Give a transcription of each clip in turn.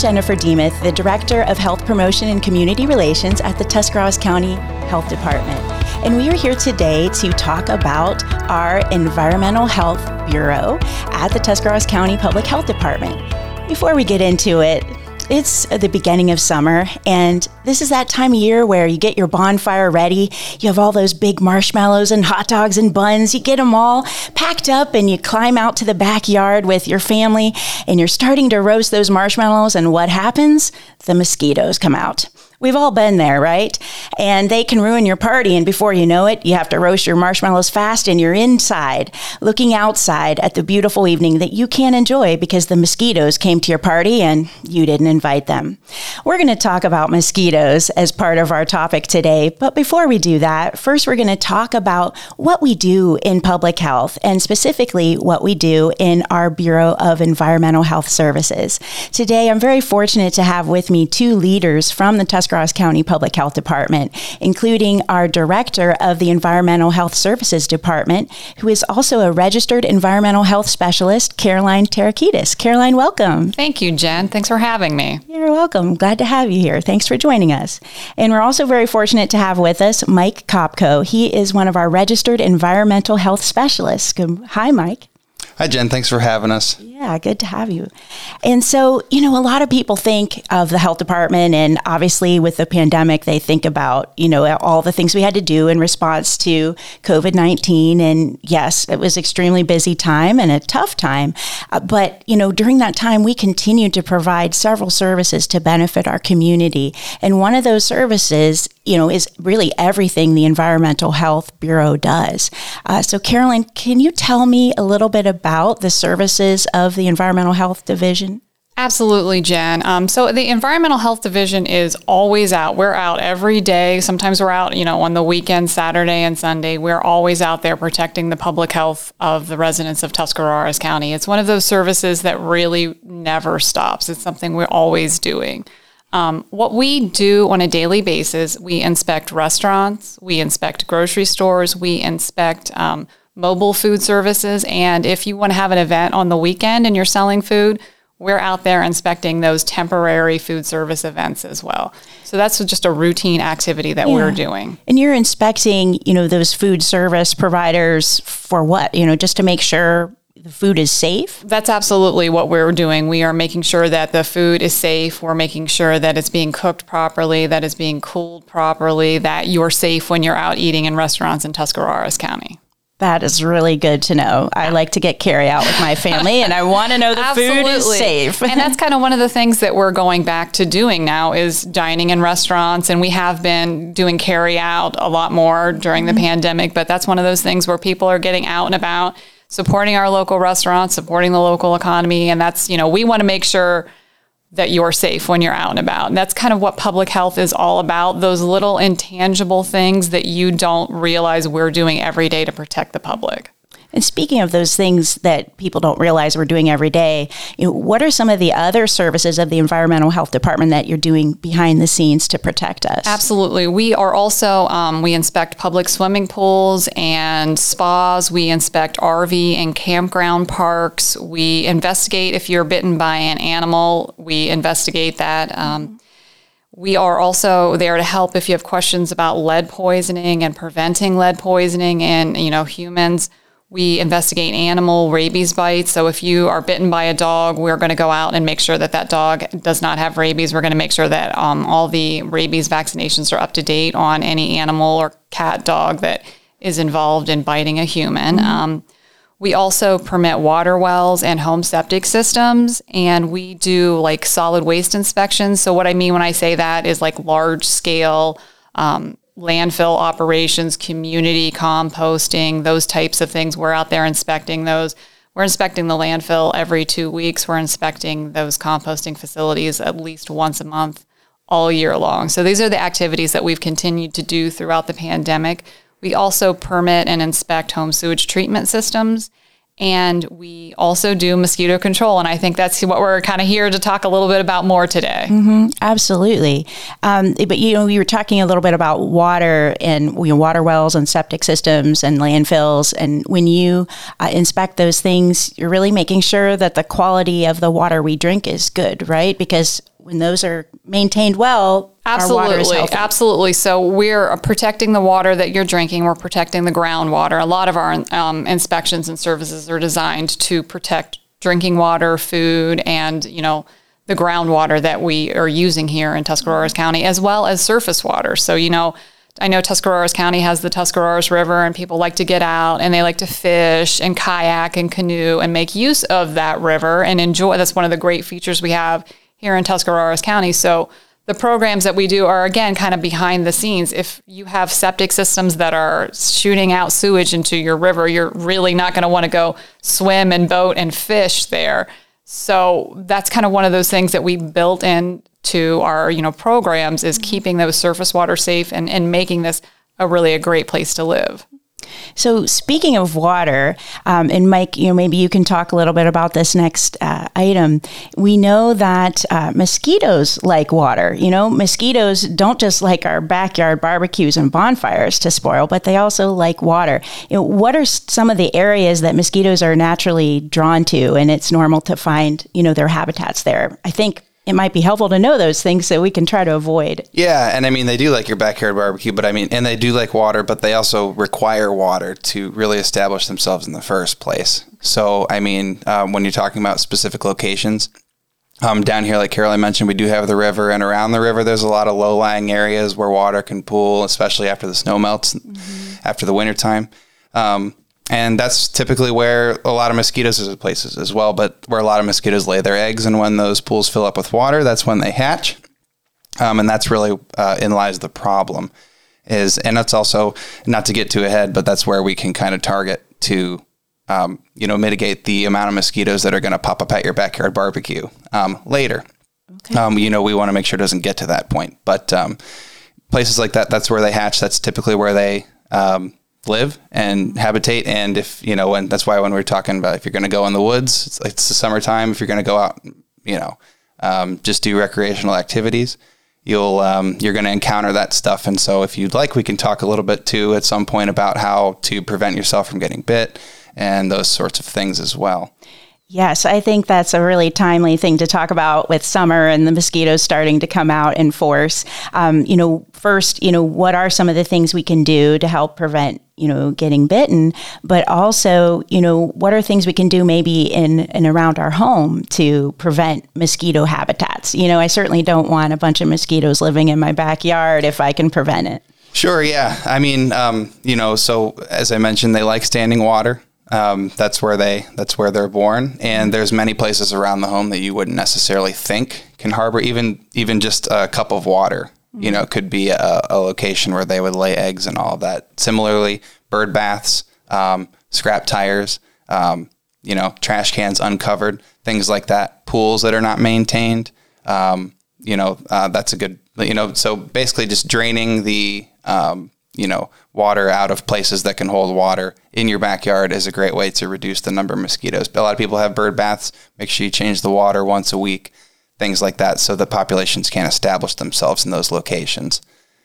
Jennifer Demuth, the Director of Health Promotion and Community Relations at the Tuscarawas County Health Department. And we are here today to talk about our Environmental Health Bureau at the Tuscarawas County Public Health Department. Before we get into it, it's the beginning of summer, and this is that time of year where you get your bonfire ready. You have all those big marshmallows and hot dogs and buns. You get them all packed up, and you climb out to the backyard with your family, and you're starting to roast those marshmallows. And what happens? The mosquitoes come out. We've all been there, right? And they can ruin your party. And before you know it, you have to roast your marshmallows fast and you're inside looking outside at the beautiful evening that you can't enjoy because the mosquitoes came to your party and you didn't invite them. We're going to talk about mosquitoes as part of our topic today. But before we do that, first we're going to talk about what we do in public health and specifically what we do in our Bureau of Environmental Health Services. Today, I'm very fortunate to have with me two leaders from the Tuscarawas Tuscarawas County Public Health Department, including our Director of the Environmental Health Services Department, who is also a registered environmental health specialist, Caroline Terakedis. Caroline, welcome. Thank you, Jen. Thanks for having me. You're welcome. Glad to have you here. Thanks for joining us. And we're also very fortunate to have with us Mike Kopko. He is one of our registered environmental health specialists. Hi, Mike. Hi, Jen. Thanks for having us. Yeah, good to have you. And so, you know, a lot of people think of the health department, and obviously with the pandemic, they think about, you know, all the things we had to do in response to COVID 19. And yes, it was extremely busy time and a tough time. Uh, but, you know, during that time, we continued to provide several services to benefit our community. And one of those services you know, is really everything the Environmental Health Bureau does. Uh, so, Carolyn, can you tell me a little bit about the services of the Environmental Health Division? Absolutely, Jen. Um, so the Environmental Health Division is always out. We're out every day. Sometimes we're out, you know, on the weekend, Saturday and Sunday. We're always out there protecting the public health of the residents of Tuscarawas County. It's one of those services that really never stops. It's something we're always doing. Um, what we do on a daily basis, we inspect restaurants, we inspect grocery stores, we inspect um, mobile food services, and if you want to have an event on the weekend and you're selling food, we're out there inspecting those temporary food service events as well. So that's just a routine activity that yeah. we're doing. And you're inspecting, you know, those food service providers for what? You know, just to make sure the food is safe? That's absolutely what we're doing. We are making sure that the food is safe. We're making sure that it's being cooked properly, that it's being cooled properly, that you're safe when you're out eating in restaurants in Tuscarawas County. That is really good to know. I like to get carry out with my family and I want to know the food is safe. and that's kind of one of the things that we're going back to doing now is dining in restaurants and we have been doing carry out a lot more during the mm-hmm. pandemic, but that's one of those things where people are getting out and about supporting our local restaurants, supporting the local economy. And that's, you know, we want to make sure that you're safe when you're out and about. And that's kind of what public health is all about those little intangible things that you don't realize we're doing every day to protect the public. And speaking of those things that people don't realize we're doing every day, you know, what are some of the other services of the Environmental Health Department that you're doing behind the scenes to protect us? Absolutely. We are also, um, we inspect public swimming pools and spas. We inspect RV and campground parks. We investigate if you're bitten by an animal, we investigate that. Um, we are also there to help if you have questions about lead poisoning and preventing lead poisoning in you know humans. We investigate animal rabies bites. So if you are bitten by a dog, we're going to go out and make sure that that dog does not have rabies. We're going to make sure that um, all the rabies vaccinations are up to date on any animal or cat, dog that is involved in biting a human. Mm-hmm. Um, we also permit water wells and home septic systems, and we do like solid waste inspections. So, what I mean when I say that is like large scale um, landfill operations, community composting, those types of things. We're out there inspecting those. We're inspecting the landfill every two weeks. We're inspecting those composting facilities at least once a month all year long. So these are the activities that we've continued to do throughout the pandemic. We also permit and inspect home sewage treatment systems and we also do mosquito control. And I think that's what we're kind of here to talk a little bit about more today. Mm-hmm, absolutely. Um, but, you know, you were talking a little bit about water and you know, water wells and septic systems and landfills. And when you uh, inspect those things, you're really making sure that the quality of the water we drink is good, right? Because when those are maintained well, absolutely, absolutely. So we're protecting the water that you're drinking. We're protecting the groundwater. A lot of our um, inspections and services are designed to protect drinking water, food, and you know the groundwater that we are using here in Tuscarawas County, as well as surface water. So you know I know Tuscarawas County has the Tuscarawas River, and people like to get out and they like to fish and kayak and canoe and make use of that river and enjoy. That's one of the great features we have here in Tuscarawas County. So the programs that we do are again kind of behind the scenes. If you have septic systems that are shooting out sewage into your river, you're really not going to want to go swim and boat and fish there. So that's kind of one of those things that we built in to our you know programs is mm-hmm. keeping those surface water safe and, and making this a really a great place to live. So, speaking of water, um, and Mike, you know, maybe you can talk a little bit about this next uh, item. We know that uh, mosquitoes like water. You know, mosquitoes don't just like our backyard barbecues and bonfires to spoil, but they also like water. You know, what are some of the areas that mosquitoes are naturally drawn to, and it's normal to find, you know, their habitats there? I think it might be helpful to know those things so we can try to avoid. Yeah, and I mean they do like your backyard barbecue, but I mean, and they do like water, but they also require water to really establish themselves in the first place. So I mean, um, when you're talking about specific locations, um, down here, like Caroline mentioned, we do have the river, and around the river, there's a lot of low-lying areas where water can pool, especially after the snow melts, mm-hmm. after the wintertime. Um, and that's typically where a lot of mosquitoes is places as well, but where a lot of mosquitoes lay their eggs. And when those pools fill up with water, that's when they hatch. Um, and that's really uh, in lies the problem. Is and that's also not to get too ahead, but that's where we can kind of target to um, you know mitigate the amount of mosquitoes that are going to pop up at your backyard barbecue um, later. Okay. Um, you know, we want to make sure it doesn't get to that point, but um, places like that, that's where they hatch. That's typically where they um, live and habitate. And if, you know, and that's why when we're talking about if you're going to go in the woods, it's, it's the summertime. If you're going to go out, you know, um, just do recreational activities, you'll, um, you're going to encounter that stuff. And so if you'd like, we can talk a little bit too at some point about how to prevent yourself from getting bit and those sorts of things as well. Yes, I think that's a really timely thing to talk about with summer and the mosquitoes starting to come out in force. Um, you know, first, you know, what are some of the things we can do to help prevent, you know, getting bitten? But also, you know, what are things we can do maybe in and around our home to prevent mosquito habitats? You know, I certainly don't want a bunch of mosquitoes living in my backyard if I can prevent it. Sure, yeah. I mean, um, you know, so as I mentioned, they like standing water. Um, that's where they that's where they're born, and there's many places around the home that you wouldn't necessarily think can harbor even even just a cup of water. Mm-hmm. You know, could be a, a, location where they would lay eggs and all of that. Similarly, bird baths, um, scrap tires, um, you know, trash cans uncovered, things like that. Pools that are not maintained. Um, you know, uh, that's a good. You know, so basically just draining the um, you know, water out of places that can hold water in your backyard is a great way to reduce the number of mosquitoes. But a lot of people have bird baths. Make sure you change the water once a week, things like that, so the populations can't establish themselves in those locations.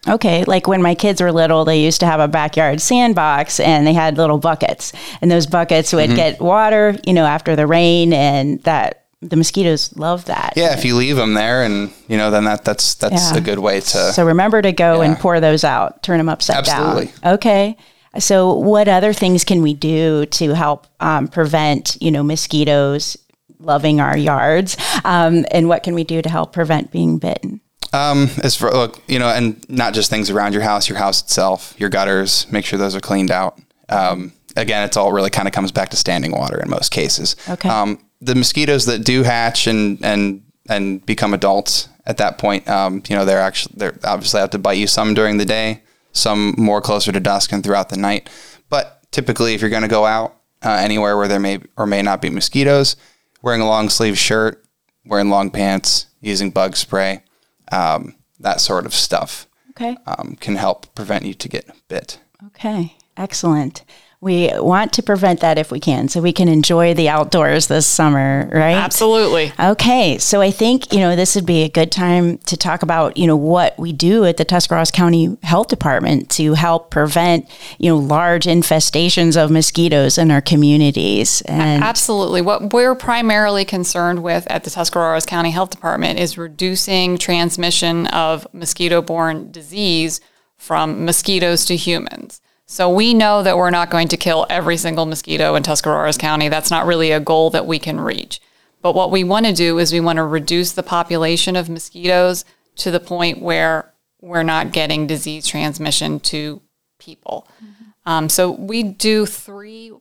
Okay, like when my kids were little, they used to have a backyard sandbox and they had little buckets. And those buckets would mm-hmm. get water, you know, after the rain and that the mosquitoes love that. Yeah, if you leave them there, and you know, then that that's that's yeah. a good way to. So remember to go yeah. and pour those out, turn them upside down. Absolutely. down. Okay. So what other things can we do to help um, prevent, you know, mosquitoes loving our yards, um, and what can we do to help prevent being bitten? Um, as for look, you know, and not just things around your house, your house itself, your gutters, make sure those are cleaned out. Um, again, it's all really kind of comes back to standing water in most cases. Okay. Um, the mosquitoes that do hatch and and and become adults at that point, um, you know, they're actually they're obviously have to bite you some during the day, some more closer to dusk and throughout the night. But typically, if you're going to go out uh, anywhere where there may or may not be mosquitoes, wearing a long sleeve shirt, wearing long pants, using bug spray, um, that sort of stuff, okay, um, can help prevent you to get bit. Okay, excellent. We want to prevent that if we can, so we can enjoy the outdoors this summer, right? Absolutely. Okay, so I think you know this would be a good time to talk about you know what we do at the Tuscarawas County Health Department to help prevent you know large infestations of mosquitoes in our communities. And absolutely, what we're primarily concerned with at the Tuscarawas County Health Department is reducing transmission of mosquito-borne disease from mosquitoes to humans. So we know that we're not going to kill every single mosquito in Tuscarawas County. That's not really a goal that we can reach. But what we want to do is we want to reduce the population of mosquitoes to the point where we're not getting disease transmission to people. Mm-hmm. Um, so we do three.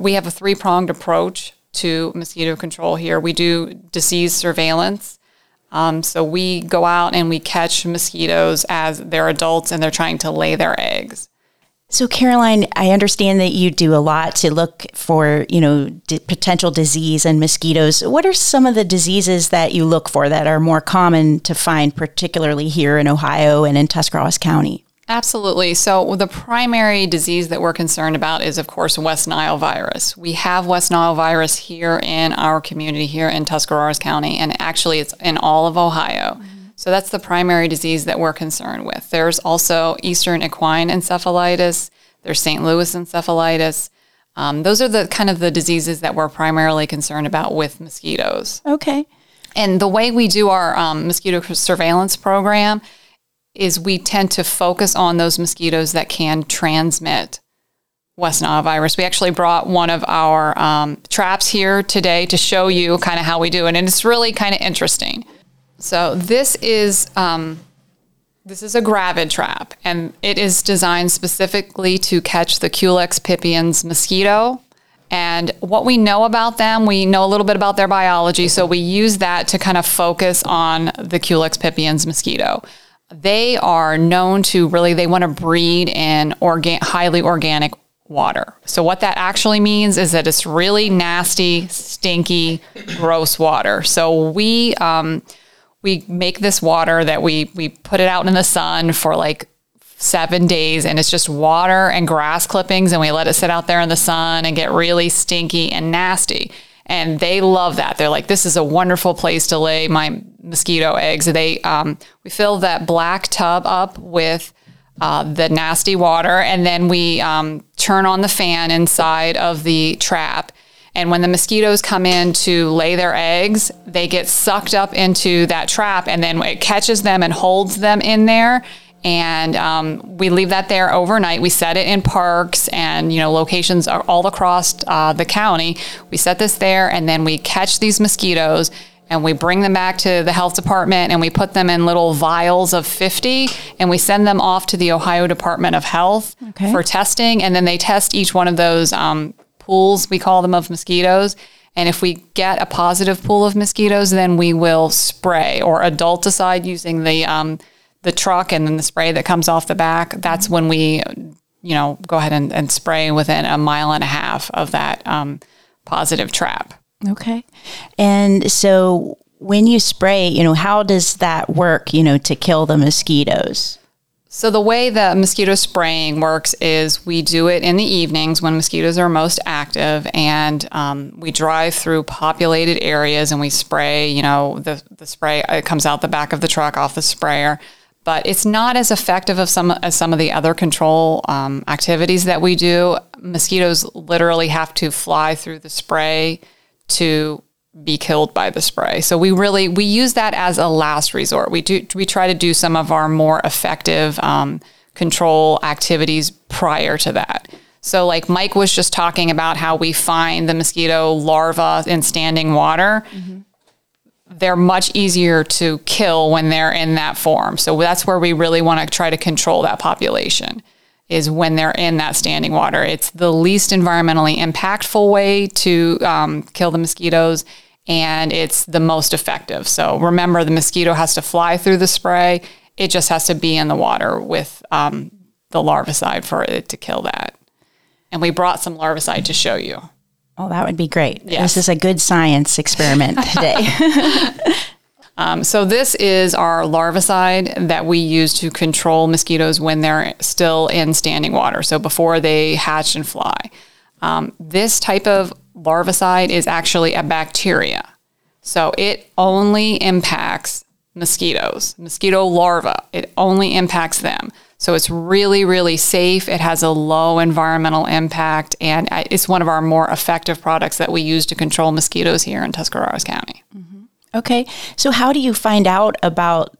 we have a three pronged approach to mosquito control here. We do disease surveillance. Um, so we go out and we catch mosquitoes as they're adults and they're trying to lay their eggs. So, Caroline, I understand that you do a lot to look for, you know, d- potential disease and mosquitoes. What are some of the diseases that you look for that are more common to find, particularly here in Ohio and in Tuscarawas County? Absolutely. So, the primary disease that we're concerned about is, of course, West Nile virus. We have West Nile virus here in our community, here in Tuscarawas County, and actually it's in all of Ohio. Mm-hmm. So that's the primary disease that we're concerned with. There's also Eastern equine encephalitis. There's St. Louis encephalitis. Um, those are the kind of the diseases that we're primarily concerned about with mosquitoes. Okay. And the way we do our um, mosquito surveillance program is we tend to focus on those mosquitoes that can transmit West Nile virus. We actually brought one of our um, traps here today to show you kind of how we do it, and it's really kind of interesting. So this is um, this is a gravid trap, and it is designed specifically to catch the Culex pipiens mosquito. And what we know about them, we know a little bit about their biology, so we use that to kind of focus on the Culex pipiens mosquito. They are known to really they want to breed in highly organic water. So what that actually means is that it's really nasty, stinky, gross water. So we um, we make this water that we we put it out in the sun for like seven days and it's just water and grass clippings and we let it sit out there in the sun and get really stinky and nasty. And they love that. They're like this is a wonderful place to lay my mosquito eggs. They um, we fill that black tub up with uh, the nasty water and then we um, turn on the fan inside of the trap and when the mosquitoes come in to lay their eggs, they get sucked up into that trap and then it catches them and holds them in there. And um, we leave that there overnight. We set it in parks and you know locations all across uh, the county. We set this there, and then we catch these mosquitoes and we bring them back to the health department and we put them in little vials of 50 and we send them off to the Ohio Department of Health okay. for testing. And then they test each one of those um, pools, we call them, of mosquitoes. And if we get a positive pool of mosquitoes, then we will spray or adulticide using the um, the truck and then the spray that comes off the back. That's when we, you know, go ahead and, and spray within a mile and a half of that um, positive trap. Okay. And so when you spray, you know, how does that work, you know, to kill the mosquitoes? So, the way that mosquito spraying works is we do it in the evenings when mosquitoes are most active, and um, we drive through populated areas and we spray. You know, the, the spray it comes out the back of the truck off the sprayer, but it's not as effective of some as some of the other control um, activities that we do. Mosquitoes literally have to fly through the spray to be killed by the spray. So we really we use that as a last resort. We do we try to do some of our more effective um, control activities prior to that. So like Mike was just talking about how we find the mosquito larvae in standing water. Mm-hmm. They're much easier to kill when they're in that form. So that's where we really want to try to control that population is when they're in that standing water. It's the least environmentally impactful way to um, kill the mosquitoes and it's the most effective. So remember, the mosquito has to fly through the spray. It just has to be in the water with um, the larvicide for it to kill that. And we brought some larvicide to show you. Oh, that would be great. Yes. This is a good science experiment today. Um, so this is our larvicide that we use to control mosquitoes when they're still in standing water, so before they hatch and fly. Um, this type of larvicide is actually a bacteria. So it only impacts mosquitoes, mosquito larvae. It only impacts them. So it's really, really safe. It has a low environmental impact, and it's one of our more effective products that we use to control mosquitoes here in Tuscarawas County. Mm-hmm. Okay. So, how do you find out about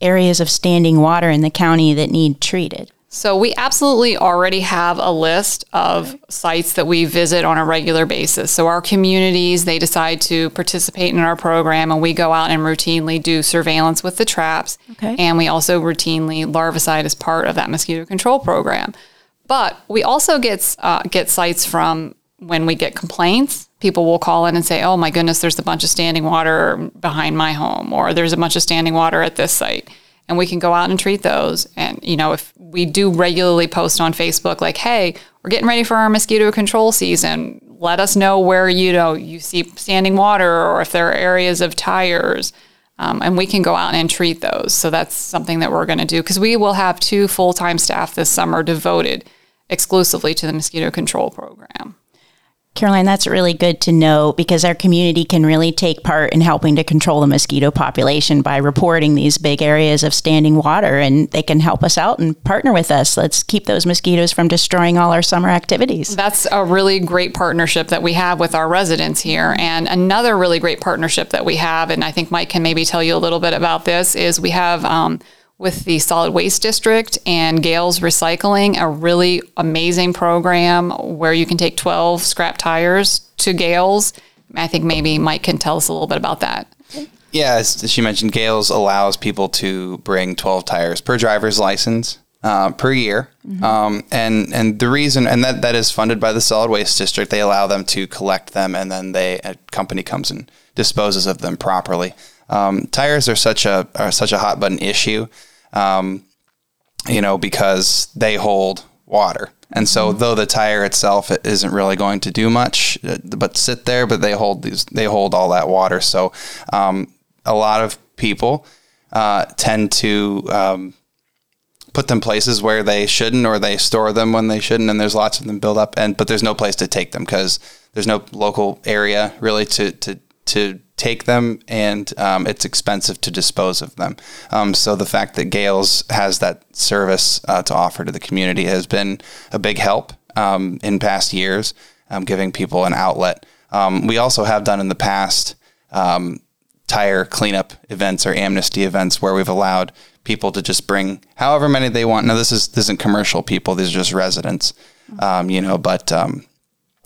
areas of standing water in the county that need treated? So we absolutely already have a list of sites that we visit on a regular basis. So our communities, they decide to participate in our program and we go out and routinely do surveillance with the traps. Okay. And we also routinely larvicide as part of that mosquito control program. But we also get uh, get sites from when we get complaints. People will call in and say, "Oh my goodness, there's a bunch of standing water behind my home," or "There's a bunch of standing water at this site." And we can go out and treat those. And, you know, if we do regularly post on Facebook, like, hey, we're getting ready for our mosquito control season, let us know where, you know, you see standing water or if there are areas of tires. Um, and we can go out and treat those. So that's something that we're going to do because we will have two full time staff this summer devoted exclusively to the mosquito control program. Caroline, that's really good to know because our community can really take part in helping to control the mosquito population by reporting these big areas of standing water, and they can help us out and partner with us. Let's keep those mosquitoes from destroying all our summer activities. That's a really great partnership that we have with our residents here. And another really great partnership that we have, and I think Mike can maybe tell you a little bit about this, is we have. Um, with the Solid Waste District and Gales Recycling, a really amazing program where you can take 12 scrap tires to Gales. I think maybe Mike can tell us a little bit about that. Yeah, as she mentioned, Gales allows people to bring 12 tires per driver's license uh, per year. Mm-hmm. Um, and and the reason, and that, that is funded by the Solid Waste District, they allow them to collect them and then they a company comes and disposes of them properly. Um, tires are such a are such a hot button issue, um, you know, because they hold water. And so, mm-hmm. though the tire itself isn't really going to do much, uh, but sit there, but they hold these, they hold all that water. So, um, a lot of people uh, tend to um, put them places where they shouldn't, or they store them when they shouldn't, and there's lots of them build up. And but there's no place to take them because there's no local area really to to to take them, and um, it's expensive to dispose of them. Um, so the fact that Gales has that service uh, to offer to the community has been a big help um, in past years, um, giving people an outlet. Um, we also have done in the past um, tire cleanup events or amnesty events where we've allowed people to just bring however many they want. Now this is this isn't commercial people; these are just residents, you know. But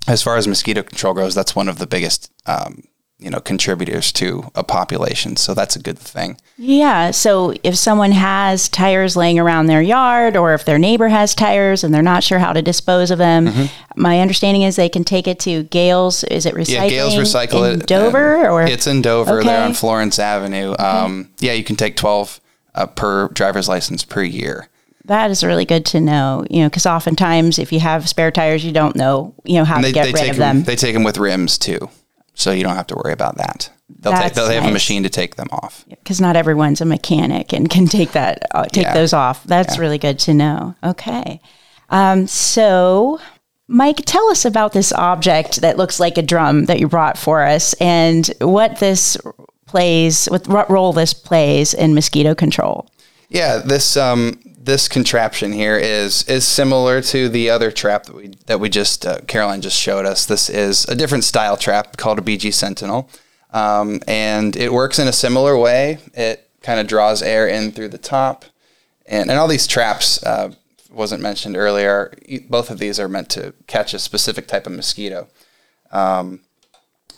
as far as mosquito control goes, that's one of the biggest um, you know contributors to a population so that's a good thing yeah so if someone has tires laying around their yard or if their neighbor has tires and they're not sure how to dispose of them mm-hmm. my understanding is they can take it to gales is it recycling yeah gales recycle in it dover or it's in dover okay. there on florence avenue okay. um, yeah you can take 12 uh, per driver's license per year that is really good to know, you know, because oftentimes if you have spare tires, you don't know, you know, how they, to get rid of them. them. They take them with rims too so you don't have to worry about that. They'll take, they'll nice. have a machine to take them off. Because not everyone's a mechanic and can take that uh, take yeah. those off. That's yeah. really good to know. Okay, um, so Mike, tell us about this object that looks like a drum that you brought for us, and what this plays, what role this plays in mosquito control. Yeah, this um, this contraption here is is similar to the other trap that we that we just uh, Caroline just showed us. This is a different style trap called a BG Sentinel, um, and it works in a similar way. It kind of draws air in through the top, and and all these traps uh, wasn't mentioned earlier. Both of these are meant to catch a specific type of mosquito. Um,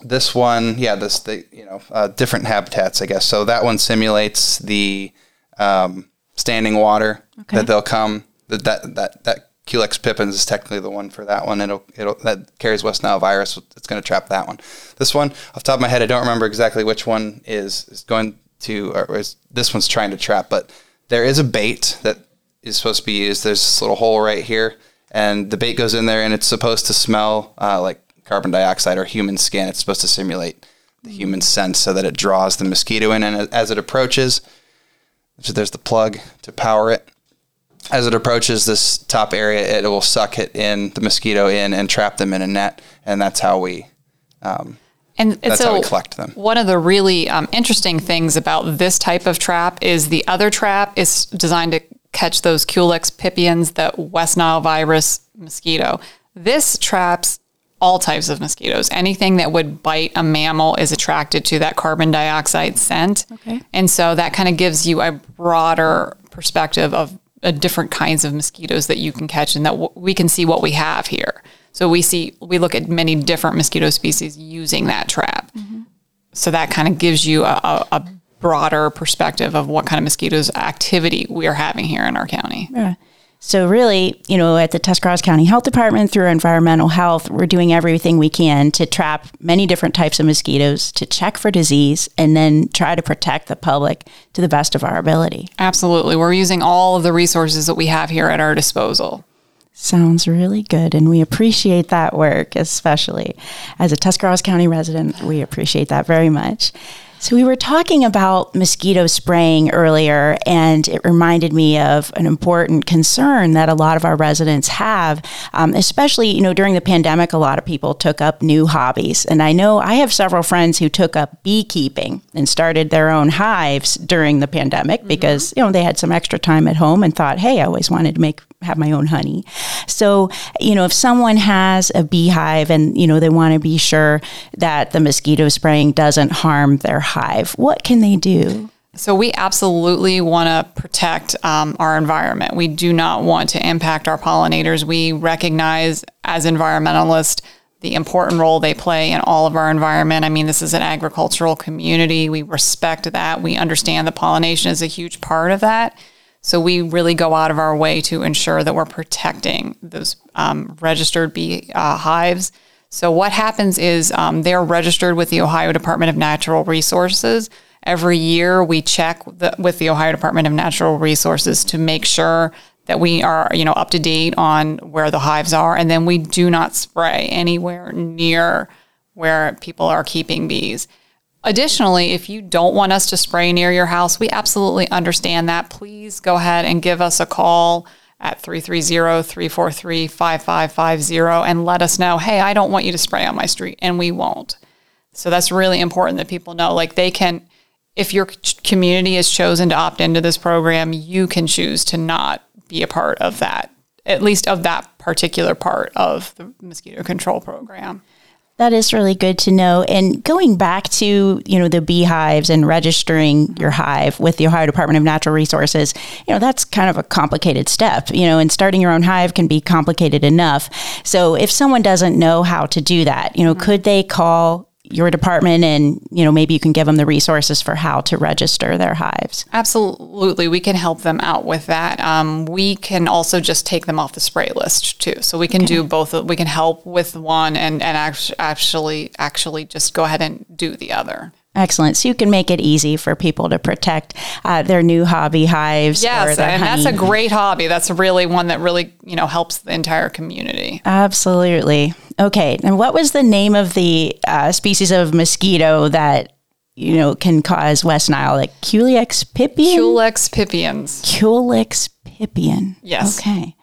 this one, yeah, this the you know uh, different habitats, I guess. So that one simulates the um, standing water okay. that they'll come. That that that that Culex pipiens is technically the one for that one. It'll it'll that carries West Nile virus. It's going to trap that one. This one, off top of my head, I don't remember exactly which one is is going to or is this one's trying to trap. But there is a bait that is supposed to be used. There's this little hole right here, and the bait goes in there, and it's supposed to smell uh, like carbon dioxide or human skin. It's supposed to simulate the human sense so that it draws the mosquito in. And as it approaches, so there's the plug to power it. As it approaches this top area, it will suck it in, the mosquito in, and trap them in a net. And that's how we. Um, and that's so how we collect them. One of the really um, interesting things about this type of trap is the other trap is designed to catch those Culex pipiens, the West Nile virus mosquito. This traps all types of mosquitoes. Anything that would bite a mammal is attracted to that carbon dioxide scent. Okay. And so that kind of gives you a broader perspective of uh, different kinds of mosquitoes that you can catch and that w- we can see what we have here. So we see, we look at many different mosquito species using that trap. Mm-hmm. So that kind of gives you a, a, a, broader perspective of what kind of mosquitoes activity we are having here in our county. Yeah. So really, you know, at the Tuscarawas County Health Department through environmental health, we're doing everything we can to trap many different types of mosquitoes, to check for disease, and then try to protect the public to the best of our ability. Absolutely. We're using all of the resources that we have here at our disposal. Sounds really good. And we appreciate that work, especially as a Tuscarawas County resident. We appreciate that very much. So, we were talking about mosquito spraying earlier, and it reminded me of an important concern that a lot of our residents have, um, especially, you know, during the pandemic, a lot of people took up new hobbies. And I know I have several friends who took up beekeeping and started their own hives during the pandemic mm-hmm. because, you know, they had some extra time at home and thought, hey, I always wanted to make have my own honey. So, you know, if someone has a beehive and, you know, they want to be sure that the mosquito spraying doesn't harm their hive, what can they do? So, we absolutely want to protect um, our environment. We do not want to impact our pollinators. We recognize as environmentalists the important role they play in all of our environment. I mean, this is an agricultural community. We respect that. We understand that pollination is a huge part of that. So we really go out of our way to ensure that we're protecting those um, registered bee uh, hives. So what happens is um, they're registered with the Ohio Department of Natural Resources. Every year we check the, with the Ohio Department of Natural Resources to make sure that we are, you know, up to date on where the hives are, and then we do not spray anywhere near where people are keeping bees. Additionally, if you don't want us to spray near your house, we absolutely understand that. Please go ahead and give us a call at 330-343-5550 and let us know, "Hey, I don't want you to spray on my street." And we won't. So that's really important that people know like they can if your community has chosen to opt into this program, you can choose to not be a part of that, at least of that particular part of the mosquito control program. That is really good to know. And going back to, you know, the beehives and registering your hive with the Ohio Department of Natural Resources, you know, that's kind of a complicated step, you know, and starting your own hive can be complicated enough. So if someone doesn't know how to do that, you know, mm-hmm. could they call your department and you know maybe you can give them the resources for how to register their hives. Absolutely. We can help them out with that. Um, we can also just take them off the spray list too. So we can okay. do both we can help with one and and actually actually just go ahead and do the other Excellent. So you can make it easy for people to protect uh, their new hobby hives. Yes, and honey. that's a great hobby. That's really one that really you know helps the entire community. Absolutely. Okay. And what was the name of the uh, species of mosquito that you know can cause West Nile? Like Culex pipiens. Culex pipiens. Culex pipiens. Yes. Okay.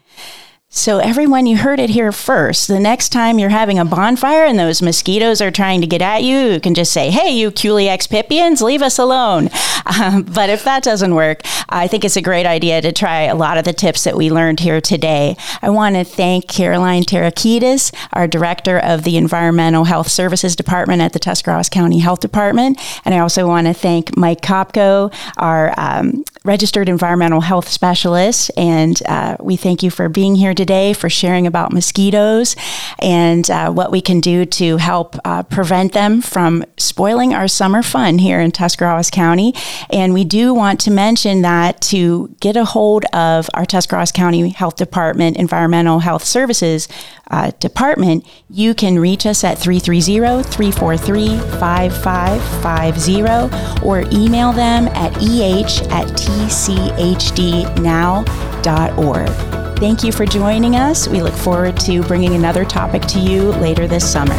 So, everyone, you heard it here first. The next time you're having a bonfire and those mosquitoes are trying to get at you, you can just say, Hey, you Culex pipiens, leave us alone. Um, but if that doesn't work, I think it's a great idea to try a lot of the tips that we learned here today. I want to thank Caroline Terakedis, our Director of the Environmental Health Services Department at the Tuscarawas County Health Department. And I also want to thank Mike Kopko, our um, registered environmental health specialist. And uh, we thank you for being here today, for sharing about mosquitoes and uh, what we can do to help uh, prevent them from spoiling our summer fun here in Tuscarawas County. And we do want to mention that to get a hold of our Tuscarawas County Health Department Environmental Health Services uh, Department, you can reach us at 330 343 5550 or email them at eh at tchdnow.org. Thank you for joining us. We look forward to bringing another topic to you later this summer.